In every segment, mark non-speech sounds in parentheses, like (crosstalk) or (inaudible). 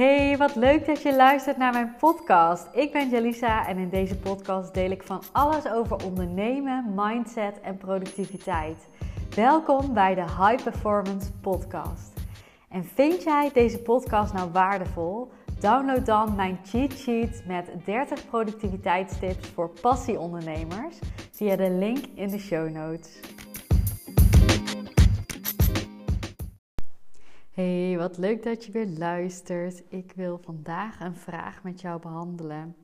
Hey, wat leuk dat je luistert naar mijn podcast. Ik ben Jalisa en in deze podcast deel ik van alles over ondernemen, mindset en productiviteit. Welkom bij de High Performance Podcast. En vind jij deze podcast nou waardevol? Download dan mijn cheat sheet met 30 productiviteitstips voor passieondernemers via de link in de show notes. Hey, wat leuk dat je weer luistert. Ik wil vandaag een vraag met jou behandelen.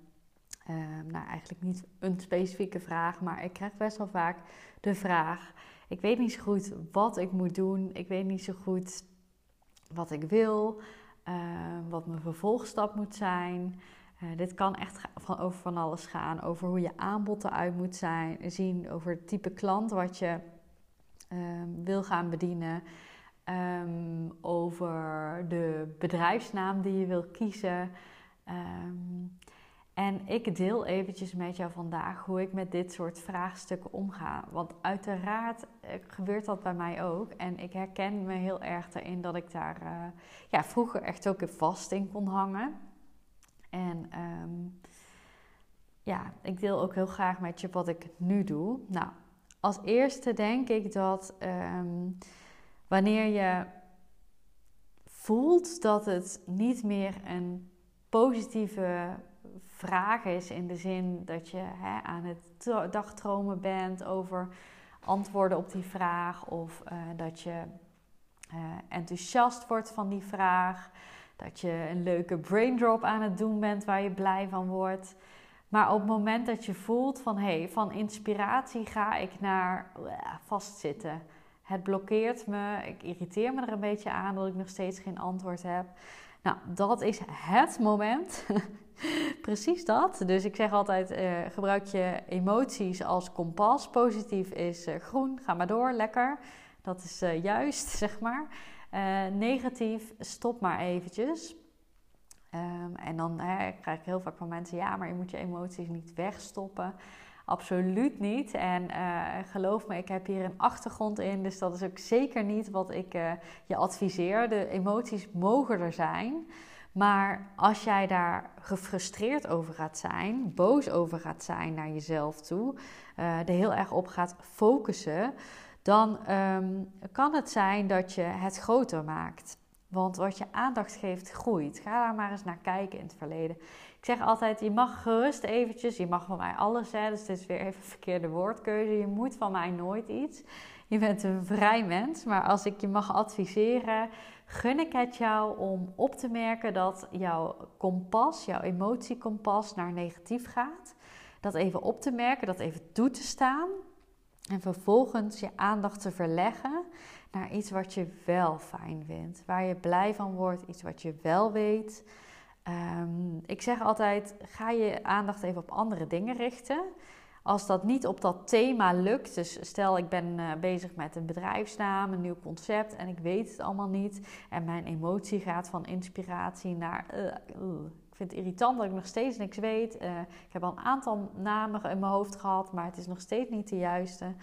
Uh, nou, eigenlijk niet een specifieke vraag, maar ik krijg best wel vaak de vraag: ik weet niet zo goed wat ik moet doen. Ik weet niet zo goed wat ik wil, uh, wat mijn vervolgstap moet zijn. Uh, dit kan echt over van alles gaan. Over hoe je aanbod eruit moet zijn, zien, over het type klant wat je ehm, wil gaan bedienen. Um, over de bedrijfsnaam die je wil kiezen. Um, en ik deel eventjes met jou vandaag hoe ik met dit soort vraagstukken omga. Want uiteraard eh, gebeurt dat bij mij ook. En ik herken me heel erg erin dat ik daar uh, ja, vroeger echt ook vast in kon hangen. En um, ja, ik deel ook heel graag met je wat ik nu doe. Nou, als eerste denk ik dat wanneer je voelt dat het niet meer een positieve vraag is in de zin dat je hè, aan het dagdromen bent over antwoorden op die vraag of uh, dat je uh, enthousiast wordt van die vraag, dat je een leuke braindrop aan het doen bent waar je blij van wordt. Maar op het moment dat je voelt van hé, hey, van inspiratie ga ik naar uh, vastzitten. Het blokkeert me, ik irriteer me er een beetje aan dat ik nog steeds geen antwoord heb. Nou, dat is het moment. (laughs) Precies dat. Dus ik zeg altijd: uh, gebruik je emoties als kompas. Positief is uh, groen, ga maar door, lekker. Dat is uh, juist, (laughs) zeg maar. negatief, stop maar eventjes. Um, en dan hè, krijg ik heel vaak van mensen: ja, maar je moet je emoties niet wegstoppen. Absoluut niet. En uh, geloof me, ik heb hier een achtergrond in, dus dat is ook zeker niet wat ik uh, je adviseer. De emoties mogen er zijn. Maar als jij daar gefrustreerd over gaat zijn, boos over gaat zijn naar jezelf toe, uh, er heel erg op gaat focussen, dan um, kan het zijn dat je het groter maakt. Want wat je aandacht geeft, groeit. Ga daar maar eens naar kijken in het verleden. Ik zeg altijd, je mag gerust eventjes, je mag van mij alles, hè, dus dit is weer even verkeerde woordkeuze. Je moet van mij nooit iets. Je bent een vrij mens, maar als ik je mag adviseren, gun ik het jou om op te merken dat jouw kompas, jouw emotiekompas naar negatief gaat. Dat even op te merken, dat even toe te staan. En vervolgens je aandacht te verleggen naar iets wat je wel fijn vindt. Waar je blij van wordt, iets wat je wel weet. Um, ik zeg altijd: ga je aandacht even op andere dingen richten. Als dat niet op dat thema lukt, dus stel ik ben uh, bezig met een bedrijfsnaam, een nieuw concept en ik weet het allemaal niet en mijn emotie gaat van inspiratie naar uh, ik vind het irritant dat ik nog steeds niks weet. Uh, ik heb al een aantal namen in mijn hoofd gehad, maar het is nog steeds niet de juiste.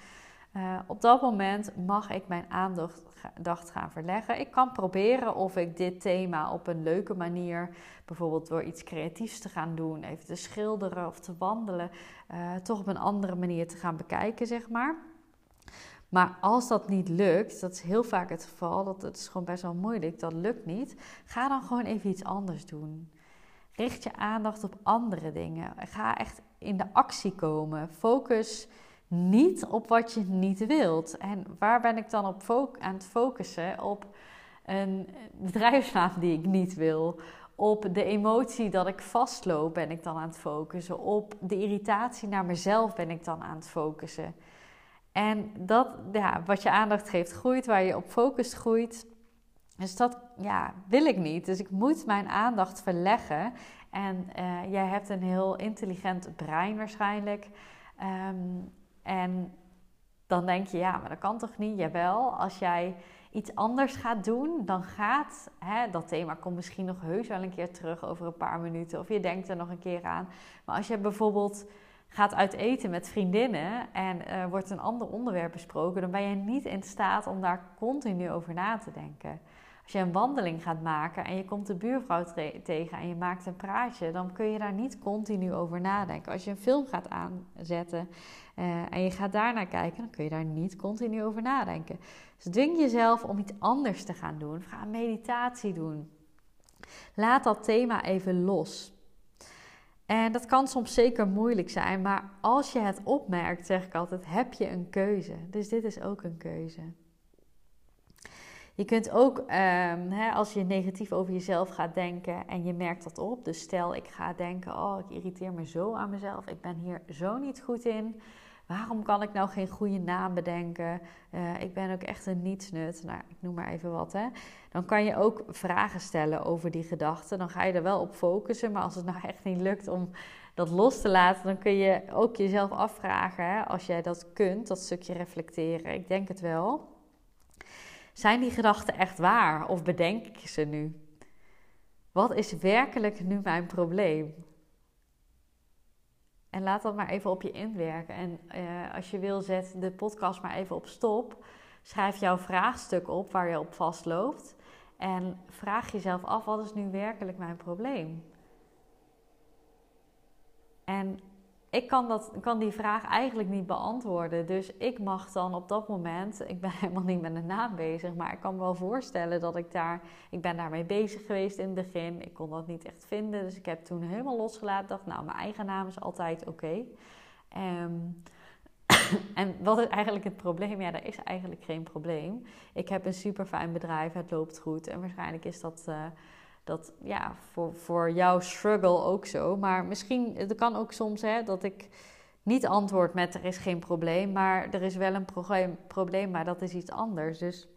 Uh, op dat moment mag ik mijn aandacht gaan verleggen. Ik kan proberen of ik dit thema op een leuke manier, bijvoorbeeld door iets creatiefs te gaan doen, even te schilderen of te wandelen, uh, toch op een andere manier te gaan bekijken, zeg maar. Maar als dat niet lukt, dat is heel vaak het geval, dat het is gewoon best wel moeilijk, dat lukt niet. Ga dan gewoon even iets anders doen. Richt je aandacht op andere dingen. Ga echt in de actie komen. Focus niet op wat je niet wilt. En waar ben ik dan op aan het focussen? Op een bedrijfsnaam die ik niet wil. Op de emotie dat ik vastloop ben ik dan aan het focussen. Op de irritatie naar mezelf ben ik dan aan het focussen. En dat, ja, wat je aandacht geeft, groeit. Waar je op focust, groeit. Dus dat ja, wil ik niet. Dus ik moet mijn aandacht verleggen. En uh, jij hebt een heel intelligent brein waarschijnlijk. Um, en dan denk je, ja, maar dat kan toch niet? Jawel, als jij iets anders gaat doen, dan gaat hè, dat thema komt misschien nog heus wel een keer terug over een paar minuten. Of je denkt er nog een keer aan. Maar als je bijvoorbeeld gaat uit eten met vriendinnen en wordt een ander onderwerp besproken, dan ben je niet in staat om daar continu over na te denken. Als je een wandeling gaat maken en je komt de buurvrouw tegen en je maakt een praatje, dan kun je daar niet continu over nadenken. Als je een film gaat aanzetten uh, en je gaat daarnaar kijken, dan kun je daar niet continu over nadenken. Dus dwing jezelf om iets anders te gaan doen. Ga een meditatie doen. Laat dat thema even los. En dat kan soms zeker moeilijk zijn, maar als je het opmerkt, zeg ik altijd, heb je een keuze. Dus dit is ook een keuze. Je kunt ook, um, hè, als je negatief over jezelf gaat denken en je merkt dat op. Dus stel, ik ga denken, oh, ik irriteer me zo aan mezelf. Ik ben hier zo niet goed in. Waarom kan ik nou geen goede naam bedenken? Uh, ik ben ook echt een nietsnut. Nou, ik noem maar even wat. Hè. Dan kan je ook vragen stellen over die gedachten. Dan ga je er wel op focussen. Maar als het nou echt niet lukt om dat los te laten, dan kun je ook jezelf afvragen. Hè, als jij dat kunt, dat stukje reflecteren. Ik denk het wel. Zijn die gedachten echt waar of bedenk ik ze nu? Wat is werkelijk nu mijn probleem? En laat dat maar even op je inwerken. En uh, als je wil, zet de podcast maar even op stop. Schrijf jouw vraagstuk op waar je op vastloopt. En vraag jezelf af: wat is nu werkelijk mijn probleem? En ik kan, dat, kan die vraag eigenlijk niet beantwoorden. Dus ik mag dan op dat moment, ik ben (laughs) helemaal niet met een naam bezig, maar ik kan me wel voorstellen dat ik daar, ik ben daarmee bezig geweest in het begin. Ik kon dat niet echt vinden, dus ik heb toen helemaal losgelaten. Dacht, nou, mijn eigen naam is altijd oké. Ehm, (coughs) en wat is eigenlijk het probleem? Ja, er is eigenlijk geen probleem. Ik heb een super fijn bedrijf, het loopt goed en waarschijnlijk is dat. Uh, dat ja, voor, voor jouw struggle ook zo. Maar misschien, het kan ook soms hè, dat ik niet antwoord met er is geen probleem, maar er is wel een probleem, probleem maar dat is iets anders. Dus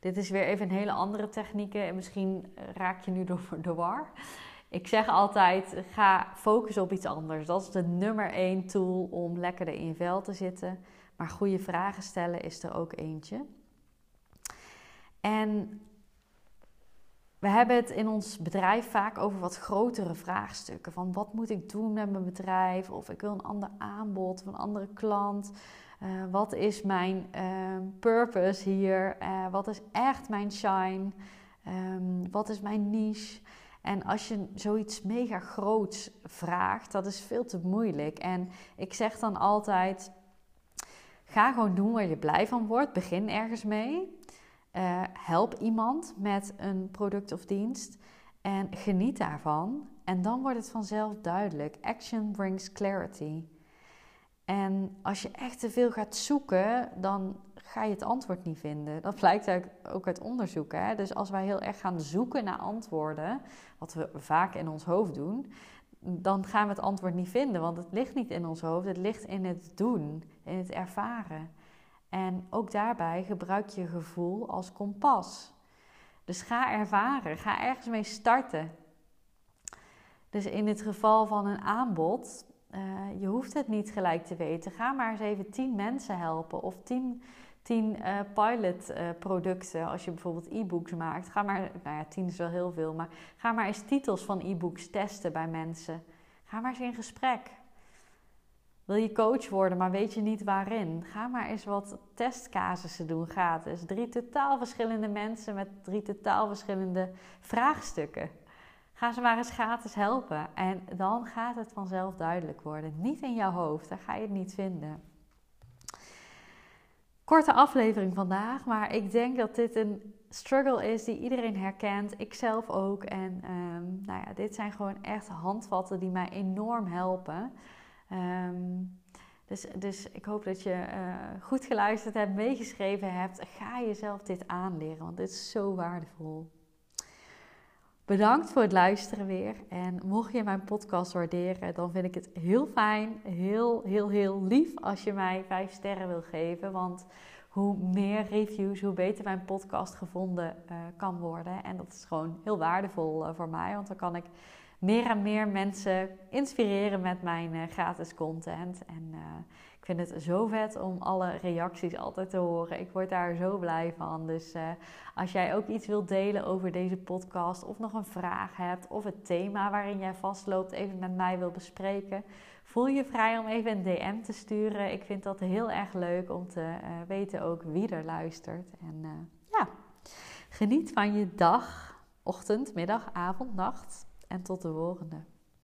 dit is weer even een hele andere techniek en misschien raak je nu door (laughs) de war. Ik zeg altijd, ga focussen op iets anders. Dat is de nummer één tool om lekkerder in je vel te zitten. Maar goede vragen stellen is er ook eentje. En we hebben het in ons bedrijf vaak over wat grotere vraagstukken. Van wat moet ik doen met mijn bedrijf? Of ik wil een ander aanbod of een andere klant. Uh, wat is mijn uh, purpose hier? Uh, wat is echt mijn shine? Um, wat is mijn niche? En als je zoiets mega groots vraagt, dat is veel te moeilijk. En ik zeg dan altijd: ga gewoon doen waar je blij van wordt. Begin ergens mee. Uh, help iemand met een product of dienst en geniet daarvan. En dan wordt het vanzelf duidelijk. Action brings clarity. En als je echt te veel gaat zoeken, dan ga je het antwoord niet vinden. Dat blijkt ook uit onderzoek. Hè? Dus als wij heel erg gaan zoeken naar antwoorden, wat we vaak in ons hoofd doen, dan gaan we het antwoord niet vinden. Want het ligt niet in ons hoofd, het ligt in het doen, in het ervaren. En ook daarbij gebruik je gevoel als kompas. Dus ga ervaren, ga ergens mee starten. Dus in het geval van een aanbod, uh, je hoeft het niet gelijk te weten. Ga maar eens even tien mensen helpen of tien, tien uh, pilotproducten. Uh, als je bijvoorbeeld e-books maakt, ga maar, nou ja, tien is wel heel veel, maar ga maar eens titels van e-books testen bij mensen. Ga maar eens in gesprek. Wil je coach worden, maar weet je niet waarin? Ga maar eens wat testcasussen doen gratis. Drie totaal verschillende mensen met drie totaal verschillende vraagstukken. Ga ze maar eens gratis helpen. En dan gaat het vanzelf duidelijk worden. Niet in jouw hoofd, daar ga je het niet vinden. Korte aflevering vandaag, maar ik denk dat dit een struggle is die iedereen herkent. Ik zelf ook. En um, nou ja, dit zijn gewoon echt handvatten die mij enorm helpen. Um, dus, dus ik hoop dat je uh, goed geluisterd hebt, meegeschreven hebt. Ga jezelf dit aanleren, want dit is zo waardevol. Bedankt voor het luisteren weer. En mocht je mijn podcast waarderen, dan vind ik het heel fijn, heel, heel, heel lief als je mij vijf sterren wil geven. Want hoe meer reviews, hoe beter mijn podcast gevonden uh, kan worden. En dat is gewoon heel waardevol uh, voor mij, want dan kan ik meer en meer mensen inspireren met mijn uh, gratis content. En uh, ik vind het zo vet om alle reacties altijd te horen. Ik word daar zo blij van. Dus uh, als jij ook iets wilt delen over deze podcast, of nog een vraag hebt, of het thema waarin jij vastloopt, even met mij wil bespreken, voel je vrij om even een DM te sturen. Ik vind dat heel erg leuk om te weten ook wie er luistert. En ja. Geniet van je dag, ochtend, middag, avond, nacht. En tot de volgende.